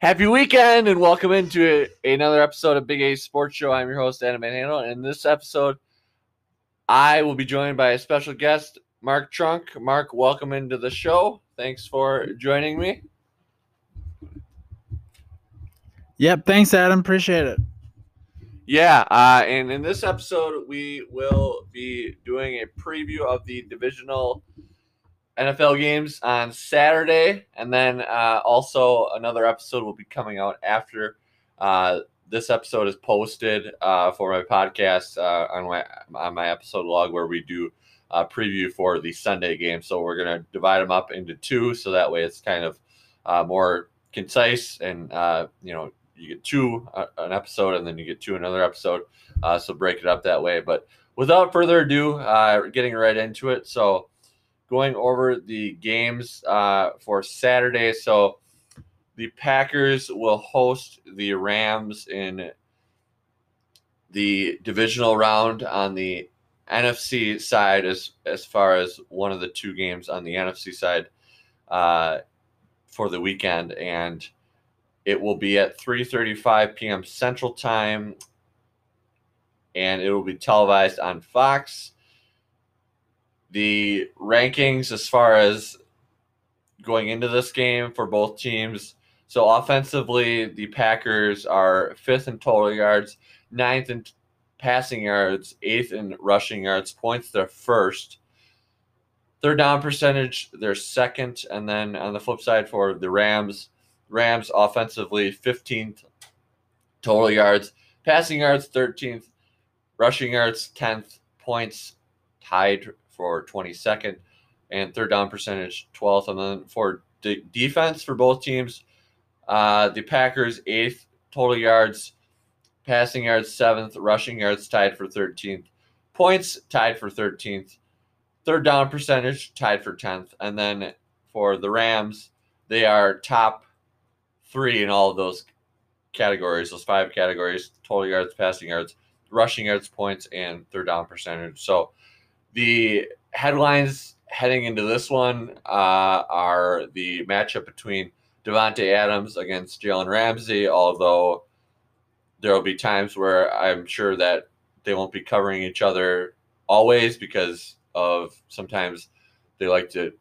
Happy weekend and welcome into another episode of Big A Sports Show. I'm your host, Adam Van Handel. And in this episode, I will be joined by a special guest, Mark Trunk. Mark, welcome into the show. Thanks for joining me. Yep. Thanks, Adam. Appreciate it. Yeah, uh, and in this episode, we will be doing a preview of the divisional NFL games on Saturday, and then uh, also another episode will be coming out after uh, this episode is posted uh, for my podcast uh, on my on my episode log where we do a preview for the Sunday game. So we're gonna divide them up into two, so that way it's kind of uh, more concise, and uh, you know you get two an episode, and then you get two another episode. so break it up that way. But without further ado, getting right into it. So going over the games uh, for Saturday. So the Packers will host the Rams in the divisional round on the NFC side, as as far as one of the two games on the NFC side uh, for the weekend, and it will be at 3:35 p.m. Central Time, and it will be televised on Fox the rankings as far as going into this game for both teams. So offensively, the Packers are fifth in total yards, ninth in passing yards, eighth in rushing yards. Points, they're first. Third down percentage, they're second. And then on the flip side for the Rams, Rams offensively 15th total yards, passing yards 13th, rushing yards 10th, points tied for 22nd, and third down percentage 12th. And then for de- defense for both teams, uh, the Packers eighth total yards, passing yards seventh, rushing yards tied for 13th, points tied for 13th, third down percentage tied for 10th, and then for the Rams, they are top three in all of those categories, those five categories: total yards, passing yards, rushing yards, points, and third down percentage. So the headlines heading into this one uh, are the matchup between Davante Adams against Jalen Ramsey, although there will be times where I'm sure that they won't be covering each other always because of sometimes they like to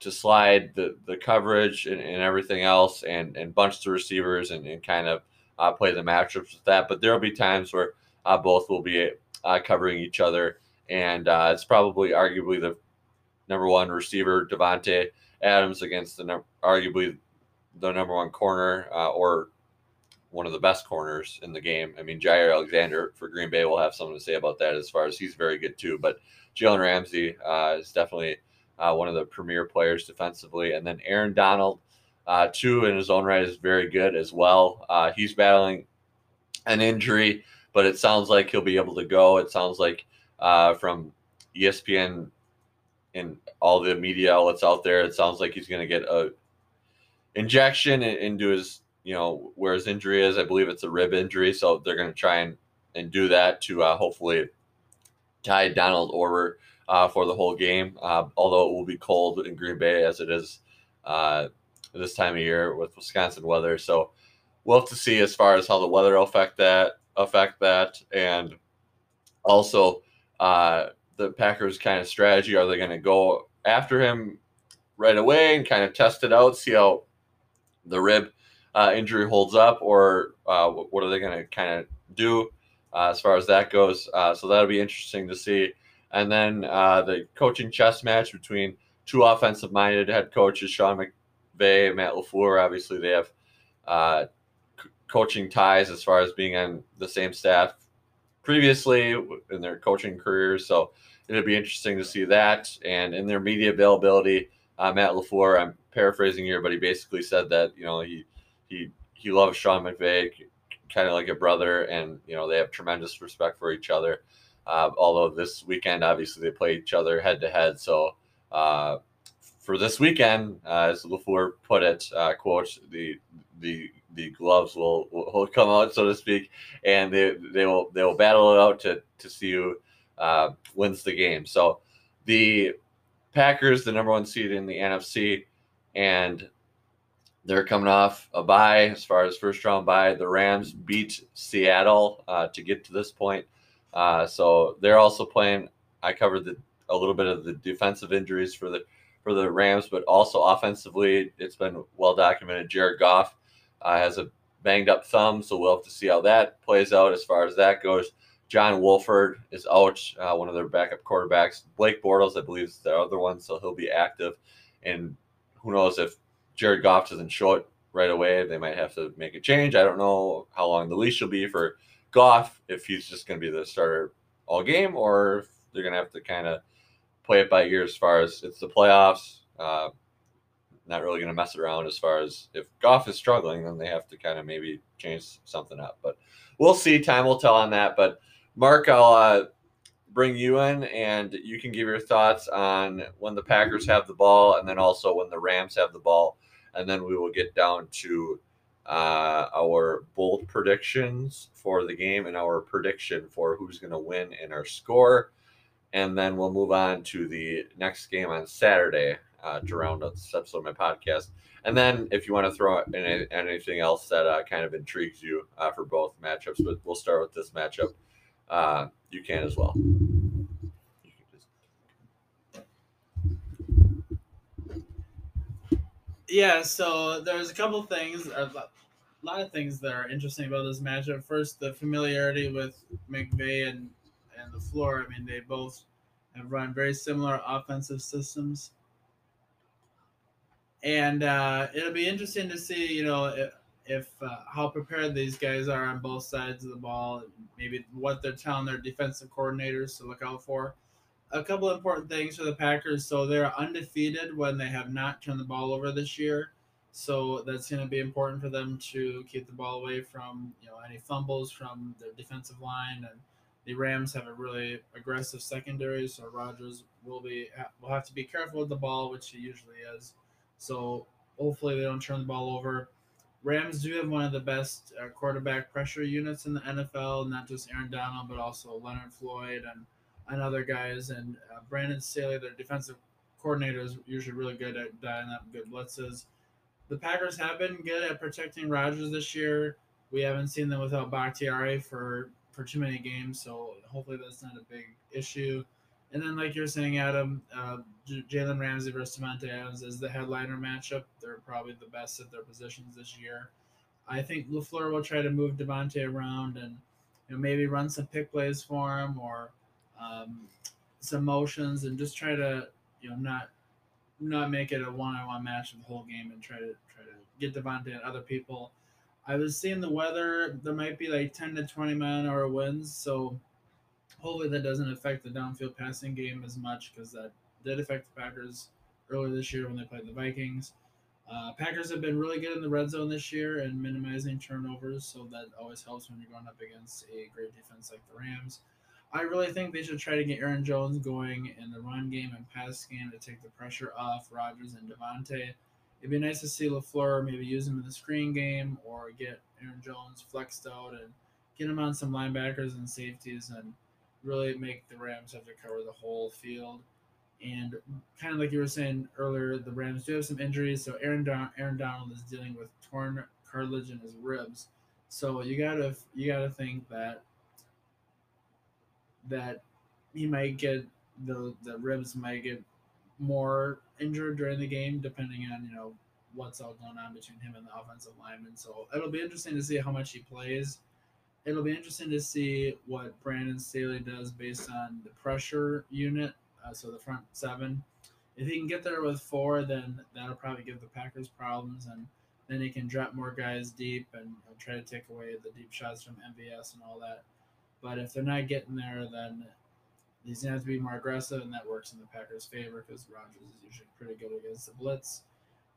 to, slide the, the coverage and, and everything else and, and bunch the receivers and, and kind of uh, play the matchups with that. But there will be times where uh, both will be uh, covering each other and uh, it's probably arguably the number one receiver Davante Adams against the arguably the number one corner uh, or one of the best corners in the game. I mean, Jaire Alexander for Green Bay will have something to say about that as far as he's very good too. But Jalen Ramsey uh, is definitely uh, one of the premier players defensively, and then Aaron Donald. Uh, too, in his own right, is very good as well. Uh, he's battling an injury, but it sounds like he'll be able to go. It sounds like uh, from ESPN and all the media outlets out there. It sounds like he's going to get a injection into his, you know, where his injury is. I believe it's a rib injury, so they're going to try and and do that to uh, hopefully tie Donald over uh, for the whole game. Uh, although it will be cold in Green Bay as it is uh, this time of year with Wisconsin weather, so we'll have to see as far as how the weather affect that affect that and also uh, the Packers' kind of strategy? Are they going to go after him right away and kind of test it out, see how the rib uh, injury holds up, or uh, what are they going to kind of do uh, as far as that goes? Uh, so that'll be interesting to see. And then uh, the coaching chess match between two offensive-minded head coaches, Sean McVay and Matt LaFleur. Obviously, they have coaching ties as far as being on the same staff previously in their coaching careers. So it'll be interesting to see that. And in their media availability, uh, Matt LaFleur, I'm paraphrasing here, but he basically said that you know he he he loves Sean McVay, kind of like a brother, and you know they have tremendous respect for each other. Uh, although this weekend, obviously, they play each other head to head. So uh, for this weekend, uh, as LaFleur put it, uh, quote the the the gloves will, will come out, so to speak, and they, they will they will battle it out to to see who uh, wins the game. So the Packers, the number one seed in the NFC, and they're coming off a bye as far as first round bye. The Rams beat Seattle uh, to get to this point. Uh, so they're also playing. I covered the, a little bit of the defensive injuries for the for the Rams, but also offensively, it's been well documented. Jared Goff uh, has a banged up thumb, so we'll have to see how that plays out as far as that goes. John Wolford is out, uh, one of their backup quarterbacks. Blake Bortles, I believe, is the other one, so he'll be active. And who knows if Jared Goff doesn't show it right away, they might have to make a change. I don't know how long the leash will be for Goff, if he's just going to be the starter all game, or they're going to have to kind of play it by ear as far as it's the playoffs. Uh, not really going to mess around as far as if Goff is struggling, then they have to kind of maybe change something up. But we'll see. Time will tell on that. But Mark, I'll uh, bring you in and you can give your thoughts on when the Packers have the ball and then also when the Rams have the ball. And then we will get down to uh, our bold predictions for the game and our prediction for who's going to win in our score. And then we'll move on to the next game on Saturday uh, to round out this episode of my podcast. And then if you want to throw in anything else that uh, kind of intrigues you uh, for both matchups, but we'll start with this matchup. Uh, you can as well. Yeah, so there's a couple things, a lot of things that are interesting about this matchup. First, the familiarity with McVay and and LaFleur. I mean, they both have run very similar offensive systems and uh, it'll be interesting to see, you know, if, if uh, how prepared these guys are on both sides of the ball, maybe what they're telling their defensive coordinators to look out for. A couple important things for the Packers. So they're undefeated when they have not turned the ball over this year. So that's going to be important for them to keep the ball away from you know any fumbles from their defensive line. And the Rams have a really aggressive secondary, so Rodgers will be will have to be careful with the ball, which he usually is. So hopefully they don't turn the ball over. Rams do have one of the best uh, quarterback pressure units in the NFL, not just Aaron Donald, but also Leonard Floyd and, and other guys. And uh, Brandon Staley, their defensive coordinator, is usually really good at dialing up good blitzes. The Packers have been good at protecting Rodgers this year. We haven't seen them without Bakhtiari for, for too many games, so hopefully that's not a big issue. And then, like you're saying, Adam, uh, Jalen Ramsey versus Davante Adams is the headliner matchup. They're probably the best at their positions this year. I think LaFleur will try to move Davante around and you know maybe run some pick plays for him or um, some motions and just try to you know not not make it a one-on-one match of the whole game and try to try to get Davante and other people. I was seeing the weather. There might be like ten to twenty mile an hour winds, so hopefully that doesn't affect the downfield passing game as much because that did affect the Packers earlier this year when they played the Vikings. Uh, Packers have been really good in the red zone this year and minimizing turnovers, so that always helps when you're going up against a great defense like the Rams. I really think they should try to get Aaron Jones going in the run game and pass game to take the pressure off Rodgers and Davante. It'd be nice to see LaFleur maybe use him in the screen game or get Aaron Jones flexed out and get him on some linebackers and safeties and – really make the Rams have to cover the whole field. And kind of like you were saying earlier, the Rams do have some injuries. So Aaron Don- Aaron Donald is dealing with torn cartilage in his ribs. So you gotta you gotta think that that he might get the the ribs might get more injured during the game, depending on you know what's all going on between him and the offensive lineman. So it'll be interesting to see how much he plays it'll be interesting to see what Brandon Staley does based on the pressure unit. Uh, so the front seven. If he can get there with four, then that'll probably give the Packers problems, and then he can drop more guys deep and try to take away the deep shots from MVS and all that. But if they're not getting there, then he's gonna have to be more aggressive, and that works in the Packers' favor because Rodgers is usually pretty good against the blitz.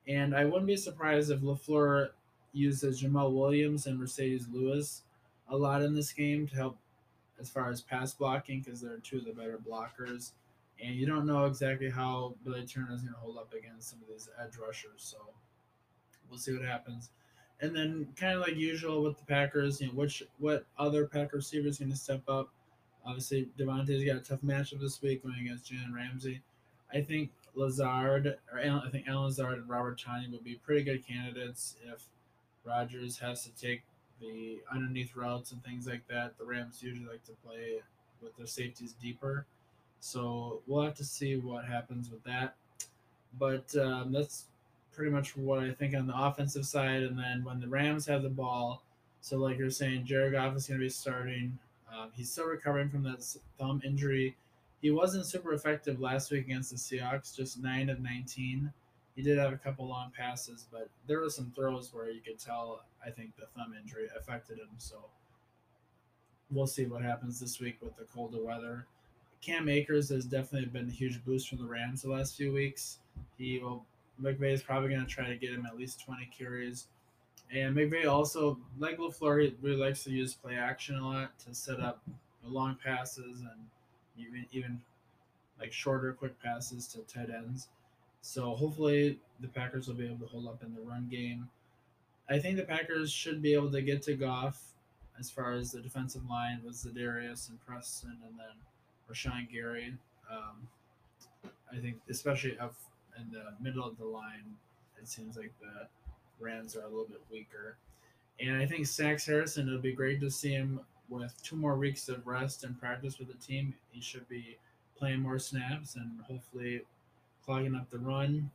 And I wouldn't be surprised if LaFleur uses Jamaal Williams and Marcedes Lewis a lot in this game to help as far as pass blocking because they're two of the better blockers. And you don't know exactly how Billy Turner is going to hold up against some of these edge rushers. So we'll see what happens. And then, kind of like usual with the Packers, you know, which what other Packer receivers going to step up? Obviously, Davante's got a tough matchup this week going against Jalen Ramsey. I think Lazard or I think Allen Lazard and Robert Tonyan would be pretty good candidates if Rodgers has to take the underneath routes and things like that. The Rams usually like to play with their safeties deeper. So we'll have to see what happens with that. But um, that's pretty much what I think on the offensive side. And then when the Rams have the ball, so like you're saying, Jared Goff is going to be starting. Um, he's still recovering from that thumb injury. He wasn't super effective last week against the Seahawks, just 9 of 19. He did have a couple long passes, but there were some throws where you could tell, I think, the thumb injury affected him. So we'll see what happens this week with the colder weather. Cam Akers has definitely been a huge boost from the Rams the last few weeks. He will McVay is probably going to try to get him at least 20 carries. And McVay also, like LaFleur, he really likes to use play action a lot to set up long passes and even even like shorter, quick passes to tight ends. So hopefully the Packers will be able to hold up in the run game. I think the Packers should be able to get to Goff as far as the defensive line with Za'Darius and Preston and then Rashan Gary. Um, I think especially up in the middle of the line, it seems like the Rams are a little bit weaker. And I think Snacks Harrison, it'll be great to see him with two more weeks of rest and practice with the team. He should be playing more snaps and hopefully clogging up the run.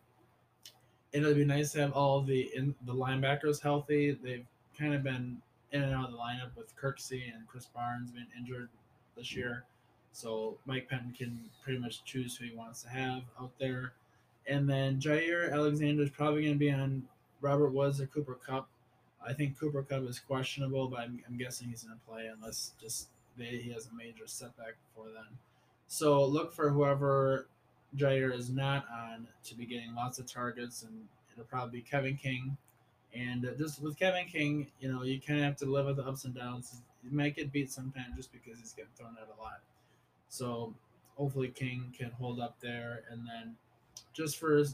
It'll be nice to have all the in, the linebackers healthy. They've kind of been in and out of the lineup with Kirksey and Krys Barnes being injured this year. So Mike Pettine can pretty much choose who he wants to have out there. And then Jaire Alexander is probably going to be on Robert Woods or Cooper Kupp. I think Cooper Kupp is questionable, but I'm, I'm guessing he's going to play unless just they, he has a major setback before then. So look for whoever Jaire is not on to be getting lots of targets, and it'll probably be Kevin King. And just with Kevin King, you know, you kind of have to live with the ups and downs. He might get beat sometimes just because he's getting thrown out a lot. So hopefully King can hold up there, and then just for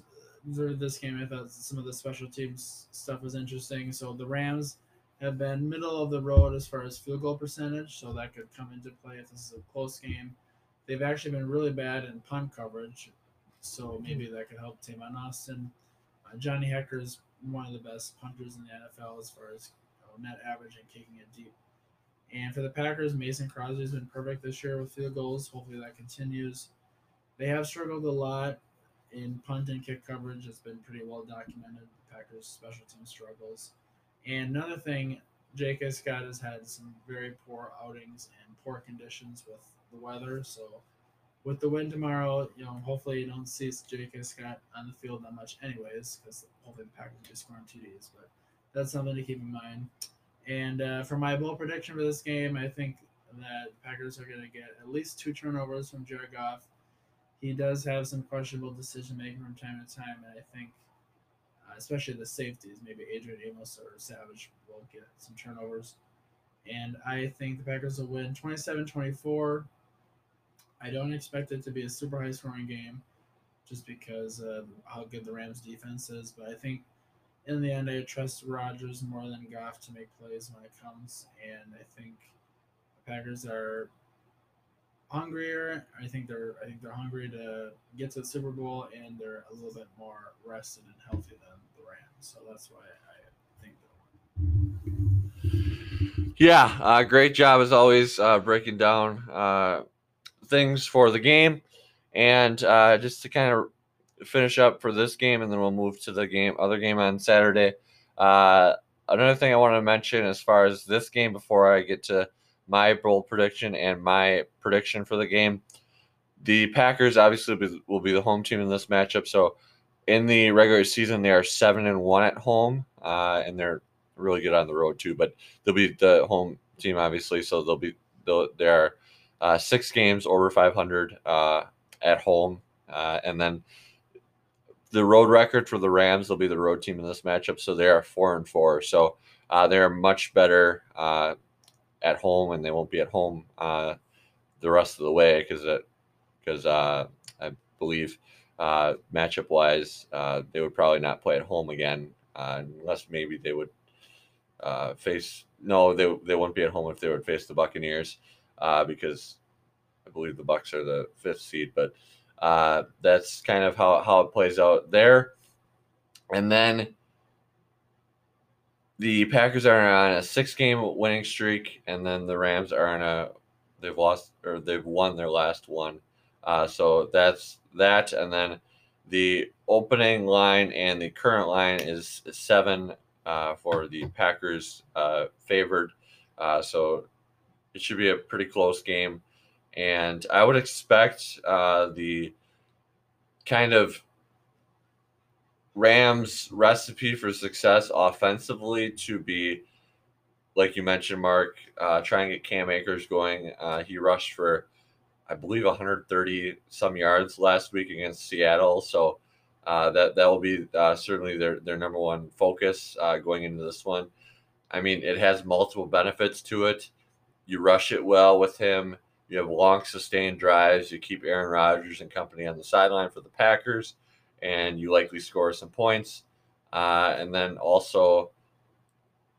for this game, I thought some of the special teams stuff was interesting. So the Rams have been middle of the road as far as field goal percentage, so that could come into play if this is a close game. They've actually been really bad in punt coverage, so maybe that could help Tavon Austin. Uh, Johnny Hekker is one of the best punters in the NFL as far as you know, net average and kicking it deep. And for the Packers, Mason Crosby has been perfect this year with field goals. Hopefully that continues. They have struggled a lot in punt and kick coverage It's been pretty well documented. The Packers' special team struggles. And another thing, J.K. Scott has had some very poor outings and poor conditions with the weather. So, with the win tomorrow, you know, hopefully you don't see J.K. Scott on the field that much, anyways, because hopefully the Packers will be scoring TDs. But that's something to keep in mind. And uh, for my bold prediction for this game, I think that the Packers are going to get at least two turnovers from Jared Goff he does have some questionable decision making from time to time, and I think, uh, especially the safeties, maybe Adrian Amos or Savage will get some turnovers. And I think the Packers will win 27 24. I don't expect it to be a super high scoring game just because of how good the Rams defense is, but I think in the end, I trust Rodgers more than Goff to make plays when it comes, and I think the Packers are hungrier. I think they're I think they're hungry to get to the Super Bowl, and they're a little bit more rested and healthy than the Rams. So that's why I think they'll Yeah, uh, great job as always uh, breaking down uh, things for the game, and uh, just to kind of finish up for this game, and then we'll move to the game other game on Saturday. Uh, another thing I want to mention as far as this game before I get to my bold prediction and my prediction for the game. The Packers obviously will be the home team in this matchup. So in the regular season, they are seven and one at home, uh, and they're really good on the road too. But they'll be the home team, obviously. So they'll be they'll, there are uh, six games over 500 uh, at home, uh, and then the road record for the Rams. They'll be the road team in this matchup, so they are four and four. So uh, they're much better uh, at home, and they won't be at home the rest of the way because because I believe matchup wise they would probably not play at home again unless maybe they would face no they they wouldn't be at home if they would face the Buccaneers uh, because I believe the Bucks are the fifth seed, but uh, that's kind of how, how it plays out there. And then the Packers are on a six game winning streak, and then the Rams are on a they've lost or they've won their last one. Uh, so that's that, and then the opening line and the current line is seven uh, for the Packers uh, favored. Uh, so it should be a pretty close game. And I would expect uh, the kind of Rams recipe for success offensively to be, like you mentioned, Mark, uh, try and get Cam Akers going. Uh, he rushed for, I believe, 130 some yards last week against Seattle. So uh, that that will be uh, certainly their their number one focus uh, going into this one. I mean, it has multiple benefits to it. You rush it well with him. You have long sustained drives. You keep Aaron Rodgers and company on the sideline for the Packers, and you likely score some points. Uh, and then also,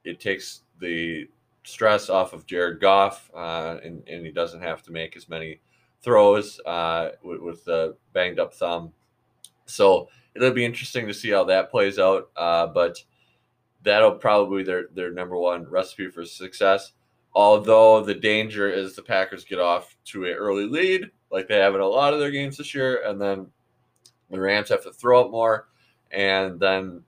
it takes the stress off of Jared Goff, uh, and, and he doesn't have to make as many throws uh, with, with the banged up thumb so it'll be interesting to see how that plays out. Uh, but that'll probably be their, their number one recipe for success. Although the danger is the Packers get off to an early lead, like they have in a lot of their games this year, and then the Rams have to throw up more, and then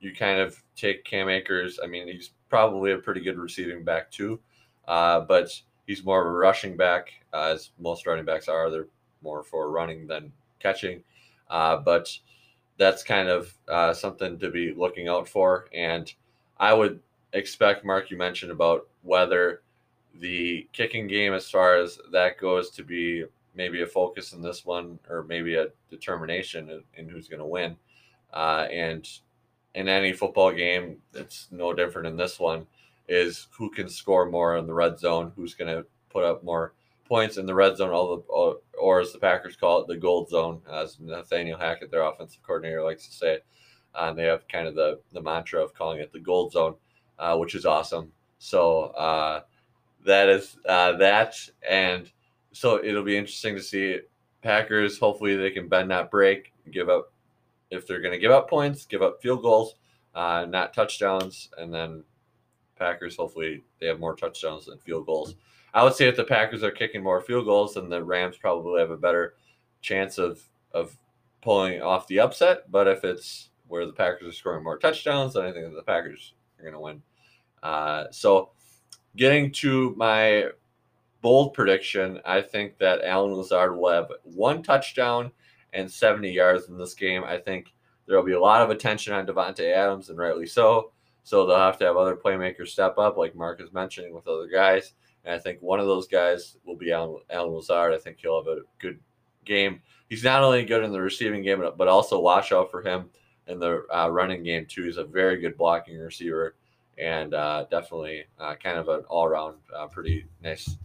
you kind of take Cam Akers. I mean, he's probably a pretty good receiving back too, uh, but he's more of a rushing back, uh, as most running backs are. They're more for running than catching. Uh, but that's kind of uh, something to be looking out for. And I would expect, Mark, you mentioned about whether the kicking game, as far as that goes, to be maybe a focus in this one or maybe a determination in, in who's going to win. Uh, and in any football game, it's no different in this one, is who can score more in the red zone, who's going to put up more points in the red zone, all the or as the Packers call it, the gold zone, as Nathaniel Hackett, their offensive coordinator, likes to say. Uh, they have kind of the the mantra of calling it the gold zone, uh, which is awesome. So uh, that is uh, that, and so it'll be interesting to see Packers. Hopefully, they can bend not break, give up if they're going to give up points, give up field goals, uh, not touchdowns, and then Packers. Hopefully, they have more touchdowns than field goals. I would say if the Packers are kicking more field goals, then the Rams probably have a better chance of of pulling off the upset. But if it's where the Packers are scoring more touchdowns, then I think the Packers are going to win. Uh, so, getting to my bold prediction, I think that Allen Lazard will have one touchdown and 70 yards in this game. I think there will be a lot of attention on Davante Adams, and rightly so. So they'll have to have other playmakers step up, like Mark is mentioning, with other guys. And I think one of those guys will be Allen, Allen Lazard. I think he'll have a good game. He's not only good in the receiving game, but also watch out for him in the uh, running game too. He's a very good blocking receiver and uh, definitely uh, kind of an all-around uh, pretty nice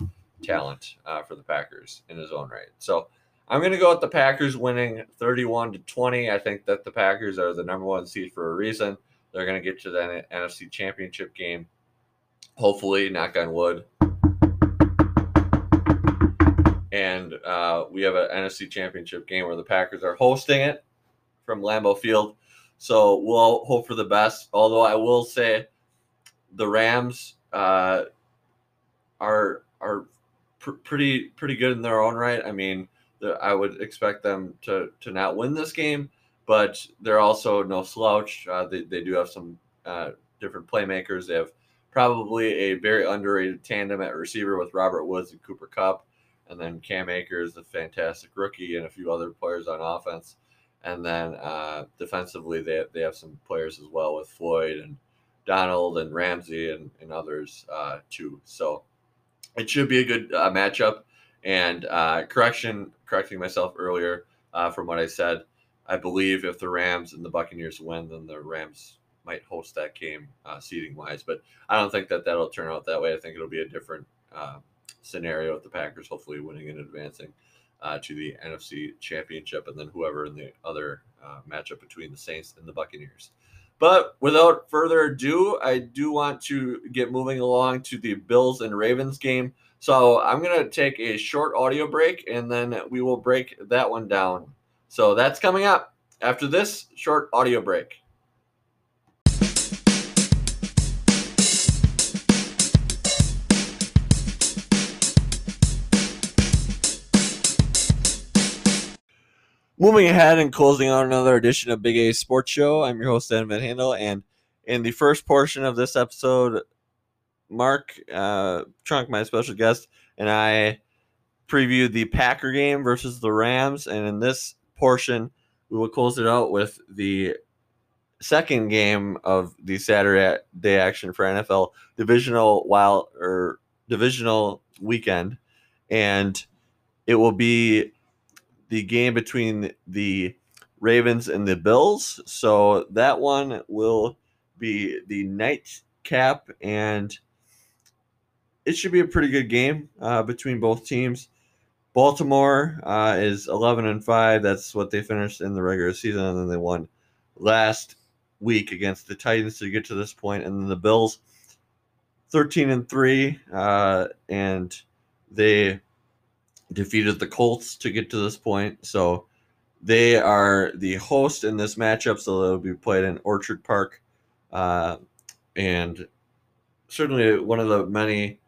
talent uh, for the Packers in his own right. So I'm going to go with the Packers winning 31 to 20. I think that the Packers are the number one seed for a reason. They're going to get to the NFC Championship game. Hopefully, knock on wood, and uh, we have an NFC Championship game where the Packers are hosting it from Lambeau Field. So we'll hope for the best. Although I will say, the Rams uh, are are pr- pretty pretty good in their own right. I mean, the, I would expect them to to not win this game, but they're also no slouch. Uh, they they do have some uh, different playmakers. They have probably a very underrated tandem at receiver with Robert Woods and Cooper Kupp, and then Cam Akers, a fantastic rookie, and a few other players on offense. And then uh, defensively, they they have some players as well with Floyd and Donald and Ramsey and, and others uh, too. So it should be a good uh, matchup. And uh, correction, correcting myself earlier uh, from what I said, I believe if the Rams and the Buccaneers win, then the Rams might host that game uh, seating wise. But I don't think that that'll turn out that way. I think it'll be a different scenario with the Packers hopefully winning and advancing uh, to the NFC Championship, and then whoever in the other uh, matchup between the Saints and the Buccaneers. But without further ado, I do want to get moving along to the Bills and Ravens game. So I'm going to take a short audio break and then we will break that one down. So that's coming up after this short audio break. Moving ahead and closing out another edition of Big A Sports Show, I'm your host, Adam Van Handel. And in the first portion of this episode, Mark uh, Trunk, my special guest, and I previewed the Packer game versus the Rams. And in this portion, we will close it out with the second game of the Saturday day action for NFL divisional wild or divisional weekend, and it will be the game between the Ravens and the Bills. So that one will be the nightcap, and it should be a pretty good game uh, between both teams. Baltimore uh, is 11 and 5. That's what they finished in the regular season, and then they won last week against the Titans to get to this point, and then the Bills 13 and 3, uh, and they defeated the Colts to get to this point. So they are the host in this matchup, so they'll be played in Orchard Park, uh, and certainly one of the many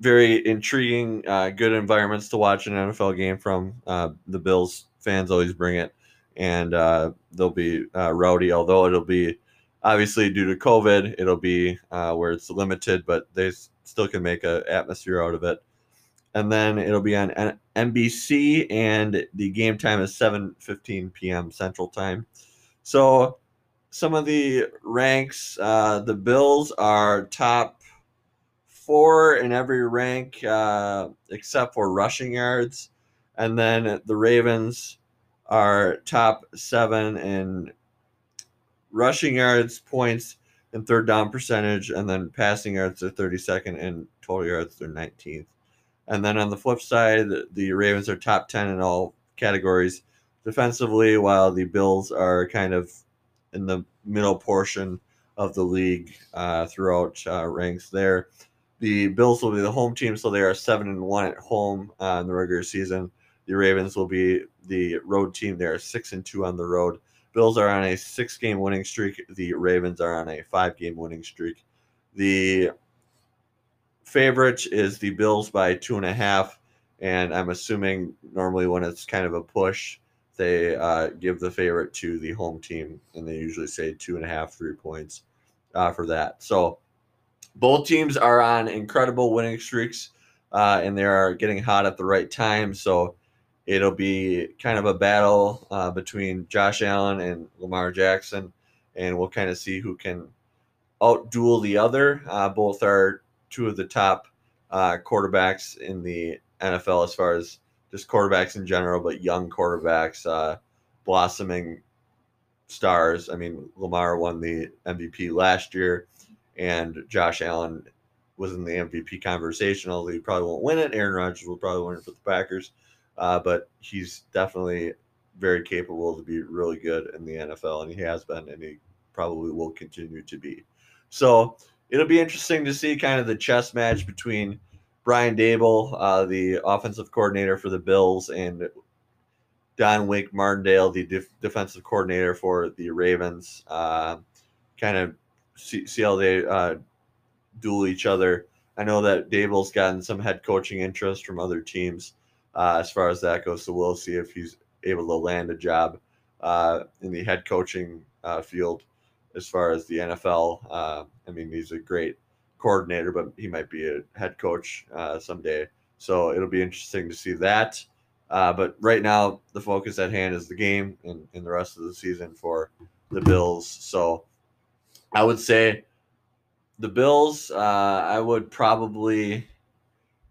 very intriguing, uh, good environments to watch an NFL game from. Uh, the Bills fans always bring it, and uh, they'll be uh, rowdy. Although it'll be obviously due to COVID, it'll be uh, where it's limited, but they still can make an atmosphere out of it. And then it'll be on NBC, and the game time is 7:15 p.m. Central Time. So some of the ranks, uh, the Bills are top four in every rank uh, except for rushing yards. And then the Ravens are top seven in rushing yards, points, and third down percentage. And then passing yards are 32nd and total yards they're 19th. And then on the flip side, the Ravens are top 10 in all categories defensively, while the Bills are kind of in the middle portion of the league uh, throughout uh, ranks there. The Bills will be the home team, so they are seven and one at home uh, in the regular season. The Ravens will be the road team. They are six and two on the road. Bills are on a six game winning streak. The Ravens are on a five game winning streak. The favorite is the Bills by two and a half. And I'm assuming normally when it's kind of a push, they uh, give the favorite to the home team, and they usually say two and a half, three points uh, for that. So both teams are on incredible winning streaks, uh, and they are getting hot at the right time. So it'll be kind of a battle uh, between Josh Allen and Lamar Jackson, and we'll kind of see who can outduel the other. Uh, both are two of the top uh, quarterbacks in the NFL as far as just quarterbacks in general, but young quarterbacks, uh, blossoming stars. I mean, Lamar won the MVP last year and Josh Allen was in the MVP conversation, although he probably won't win it. Aaron Rodgers will probably win it for the Packers, uh, but he's definitely very capable to be really good in the NFL, and he has been, and he probably will continue to be. So it'll be interesting to see kind of the chess match between Brian Daboll, uh, the offensive coordinator for the Bills, and Don Wink Martindale, the def- defensive coordinator for the Ravens. Uh, kind of see, see how they uh, duel each other. I know that Daboll's gotten some head coaching interest from other teams uh, as far as that goes. So we'll see if he's able to land a job uh, in the head coaching uh, field as far as the NFL. Uh, I mean, he's a great coordinator, but he might be a head coach uh, someday. So it'll be interesting to see that. Uh, but right now, the focus at hand is the game and, and the rest of the season for the Bills. So I would say the Bills, uh, I would probably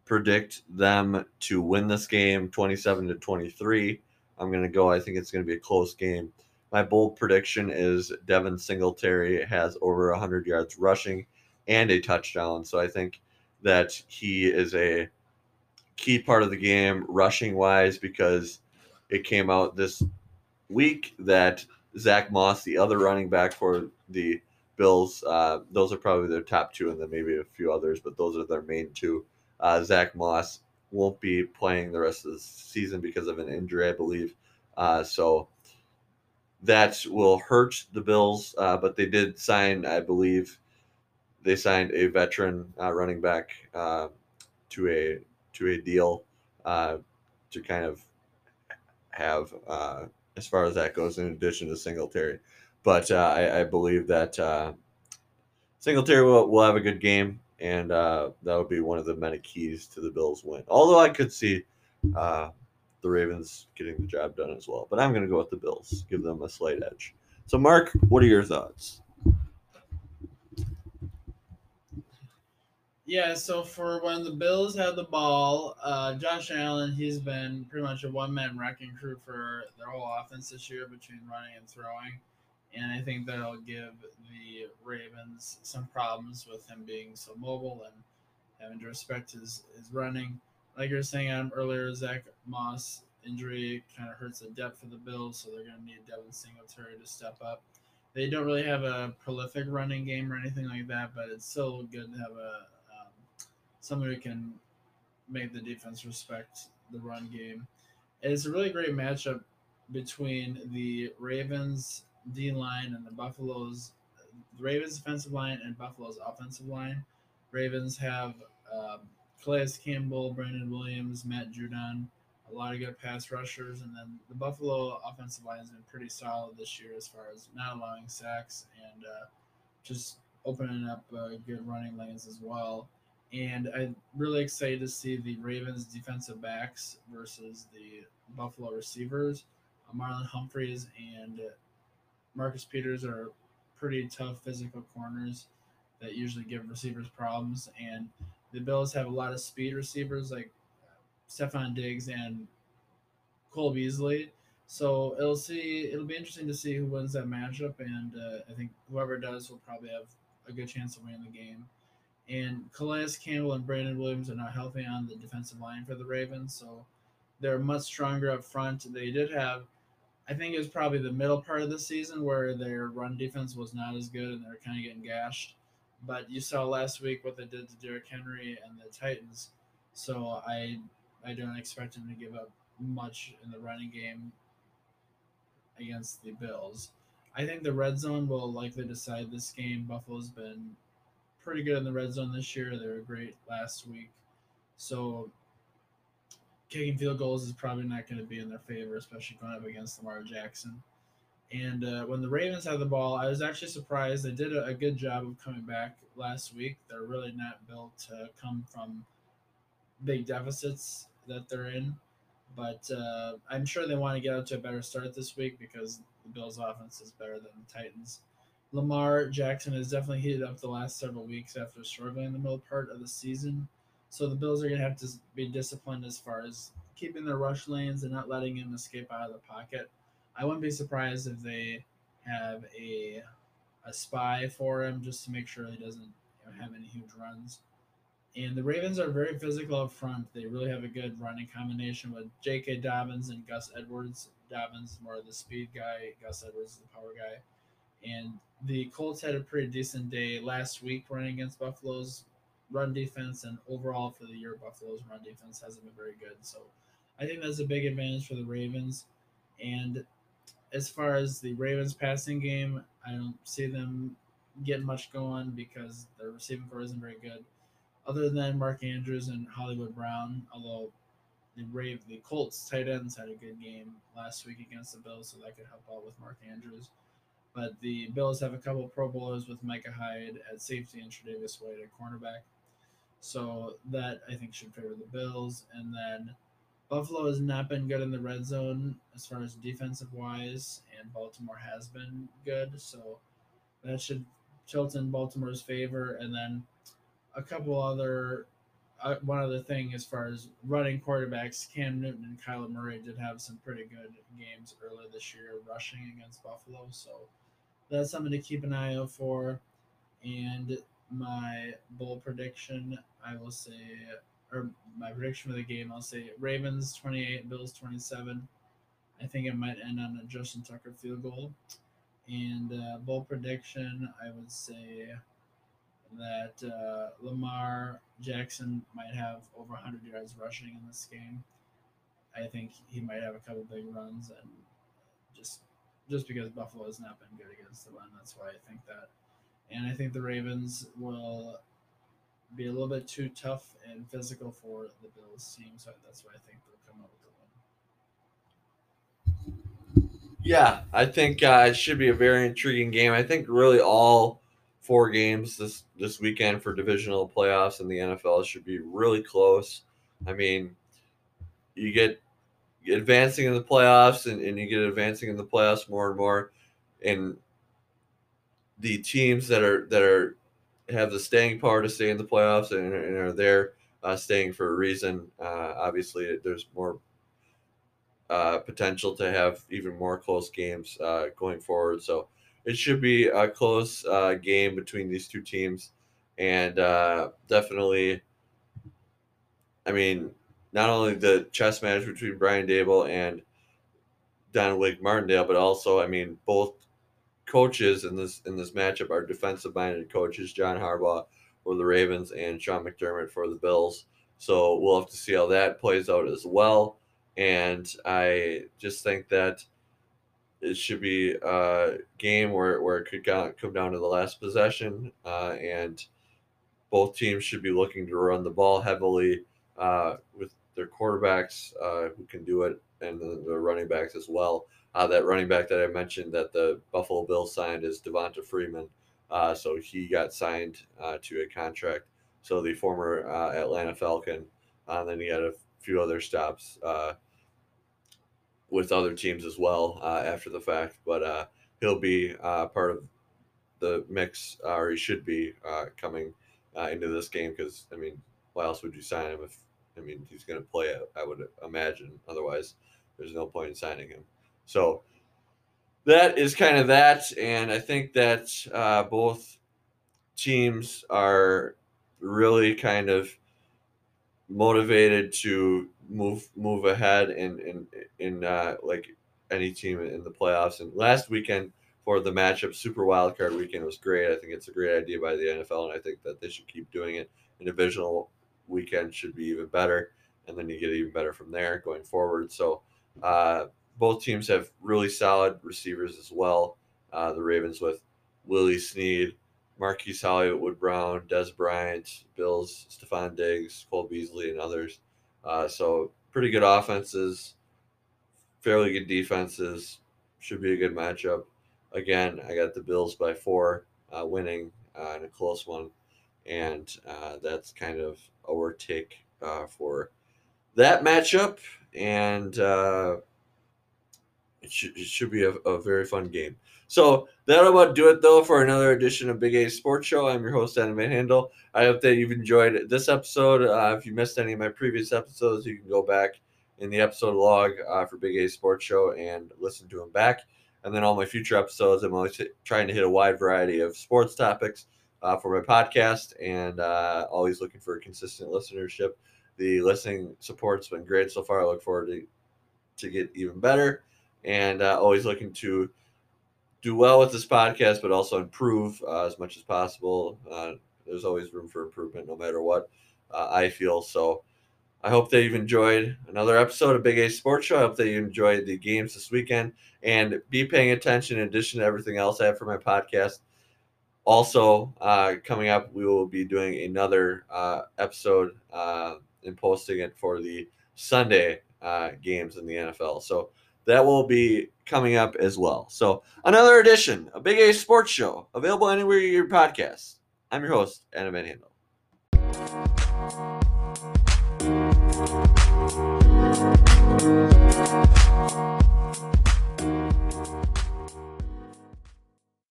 predict them to win this game 27 to 23. I'm going to go, I think it's going to be a close game. My bold prediction is Devin Singletary has over 100 yards rushing and a touchdown. So I think that he is a key part of the game rushing wise because it came out this week that Zach Moss, the other running back for the Bills, uh, those are probably their top two, and then maybe a few others, but those are their main two. Uh, Zach Moss won't be playing the rest of the season because of an injury, I believe. Uh, so that will hurt the Bills, uh, but they did sign, I believe, they signed a veteran uh, running back uh, to a to a deal uh, to kind of have uh, as far as that goes, in addition to Singletary. But uh, I, I, believe that uh, Singletary will, will have a good game, and that would be one of the many keys to the Bills' win. Although I could see the Ravens getting the job done as well. But I'm going to go with the Bills, give them a slight edge. So, Mark, what are your thoughts? Yeah, so for when the Bills had the ball, uh, Josh Allen, he's been pretty much a one man wrecking crew for their whole offense this year between running and throwing. And I think that'll give the Ravens some problems with him being so mobile and having to respect his, his running. Like you were saying Adam, earlier, Zach Moss injury kind of hurts the depth for the Bills, so they're going to need Devin Singletary to step up. They don't really have a prolific running game or anything like that, but it's still good to have a someone who can make the defense respect the run game. It's a really great matchup between the Ravens D line and the Buffaloes, the Ravens defensive line and Buffalo's offensive line. Ravens have um, Calais Campbell, Brandon Williams, Matt Judon, a lot of good pass rushers, and then the Buffalo offensive line has been pretty solid this year as far as not allowing sacks and uh, just opening up uh, good running lanes as well and I'm really excited to see the Ravens defensive backs versus the Buffalo receivers. Uh, Marlon Humphreys and Marcus Peters are pretty tough physical corners that usually give receivers problems, and the Bills have a lot of speed receivers like Stefon Diggs and Cole Beasley. So it'll see it'll be interesting to see who wins that matchup, and uh, I think whoever does will probably have a good chance of winning the game. And Calais Campbell and Brandon Williams are not healthy on the defensive line for the Ravens, so they're much stronger up front. They did have, I think it was probably the middle part of the season where their run defense was not as good and they're kind of getting gashed. But you saw last week what they did to Derrick Henry and the Titans, so I I don't expect them to give up much in the running game against the Bills. I think the red zone will likely decide this game. Buffalo's been pretty good in the red zone this year. They were great last week. So kicking field goals is probably not going to be in their favor, especially going up against Lamar Jackson. And uh, when the Ravens had the ball, I was actually surprised. They did a, a, good job of coming back last week. They're really not built to come from big deficits that they're in. But uh, I'm sure they want to get out to a better start this week because the Bills' offense is better than the Titans. Lamar Jackson has definitely heated up the last several weeks after struggling in the middle part of the season. So the Bills are going to have to be disciplined as far as keeping their rush lanes and not letting him escape out of the pocket. I wouldn't be surprised if they have a a spy for him just to make sure he doesn't you know, have any huge runs. And the Ravens are very physical up front. They really have a good running combination with J.K. Dobbins and Gus Edwards. Dobbins more of the speed guy, Gus Edwards is the power guy. And the Colts had a pretty decent day last week running against Buffalo's run defense, and overall for the year, Buffalo's run defense hasn't been very good. So I think that's a big advantage for the Ravens. And as far as the Ravens passing game, I don't see them getting much going because their receiving corps isn't very good. Other than Mark Andrews and Hollywood Brown, although the Rave the Colts tight ends had a good game last week against the Bills, so that could help out with Mark Andrews. But the Bills have a couple Pro Bowlers with Micah Hyde at safety and Tre'Davious White at cornerback. So that I think should favor the Bills. And then Buffalo has not been good in the red zone as far as defensive wise, and Baltimore has been good. So that should tilt in Baltimore's favor. And then a couple other, uh, one other thing as far as running quarterbacks, Cam Newton and Kyler Murray did have some pretty good games earlier this year rushing against Buffalo. So that's something to keep an eye out for. And my bold prediction, I will say, or my prediction for the game, I'll say Ravens 28, Bills 27. I think it might end on a Justin Tucker field goal. And uh, bold prediction, I would say that uh, Lamar Jackson might have over 100 yards rushing in this game. I think he might have a couple big runs, and just just because Buffalo has not been good against the run, that's why I think that. And I think the Ravens will be a little bit too tough and physical for the Bills team, so that's why I think they'll come up with the win. Yeah, I think uh, it should be a very intriguing game. I think really all four games this this weekend for divisional playoffs in the NFL should be really close. I mean, you get advancing in the playoffs and, and you get advancing in the playoffs more and more and the teams that are that are have the staying power to stay in the playoffs and, and are there uh, staying for a reason. Uh, obviously there's more uh, potential to have even more close games uh, going forward. So it should be a close uh, game between these two teams. And uh, definitely i mean not only the chess match between Brian Daboll and Don Wink Martindale, but also, I mean, both coaches in this in this matchup are defensive minded coaches. John Harbaugh for the Ravens and Sean McDermott for the Bills. So we'll have to see how that plays out as well. And I just think that it should be a game where, where it could come down to the last possession. Uh, and both teams should be looking to run the ball heavily uh, with their quarterbacks uh, who can do it, and the, the running backs as well. Uh, that running back that I mentioned that the Buffalo Bills signed is Devonta Freeman. Uh, so he got signed uh, to a contract. So the former uh, Atlanta Falcon. and uh, then he had a few other stops with other teams as well after the fact. But he'll be part of the mix, or he should be coming into this game because, I mean, why else would you sign him if I mean, he's going to play, I would imagine. Otherwise, there's no point in signing him. So that is kind of that. And I think that uh, both teams are really kind of motivated to move move ahead in in in uh, like any team in the playoffs. And last weekend for the matchup, Super Wild Card Weekend was great. I think it's a great idea by the NFL, and I think that they should keep doing it in divisional weekend should be even better, and then you get even better from there going forward. So uh, both teams have really solid receivers as well. Uh, the Ravens with Willie Snead, Marquise Hollywood Brown, Dez Bryant, Bills, Stefon Diggs, Cole Beasley, and others. Uh, so pretty good offenses, fairly good defenses. Should be a good matchup. Again, I got the Bills by four, uh, winning uh, in a close one, and uh, that's kind of our take uh, for that matchup, and uh, it, should, it should be a, a very fun game. So that'll about do it though for another edition of Big A Sports Show. I'm your host Adam Van Handel. I hope that you've enjoyed this episode. Uh, if you missed any of my previous episodes, you can go back in the episode log uh, for Big A Sports Show and listen to them back. And then all my future episodes, I'm always trying to hit a wide variety of sports topics uh, for my podcast and uh, always looking for consistent listenership. The listening support's been great so far. I look forward to to get even better and uh, always looking to do well with this podcast, but also improve uh, as much as possible. Uh, there's always room for improvement, no matter what uh, I feel. So. I hope that you've enjoyed another episode of Big A Sports Show. I hope that you enjoyed the games this weekend and be paying attention in addition to everything else I have for my podcast also, uh, coming up, we will be doing another uh, episode and posting it for the Sunday games in the NFL. So that will be coming up as well. So another edition, a Big A Sports Show, available anywhere you your podcasts. I'm your host, Adam Van Handel.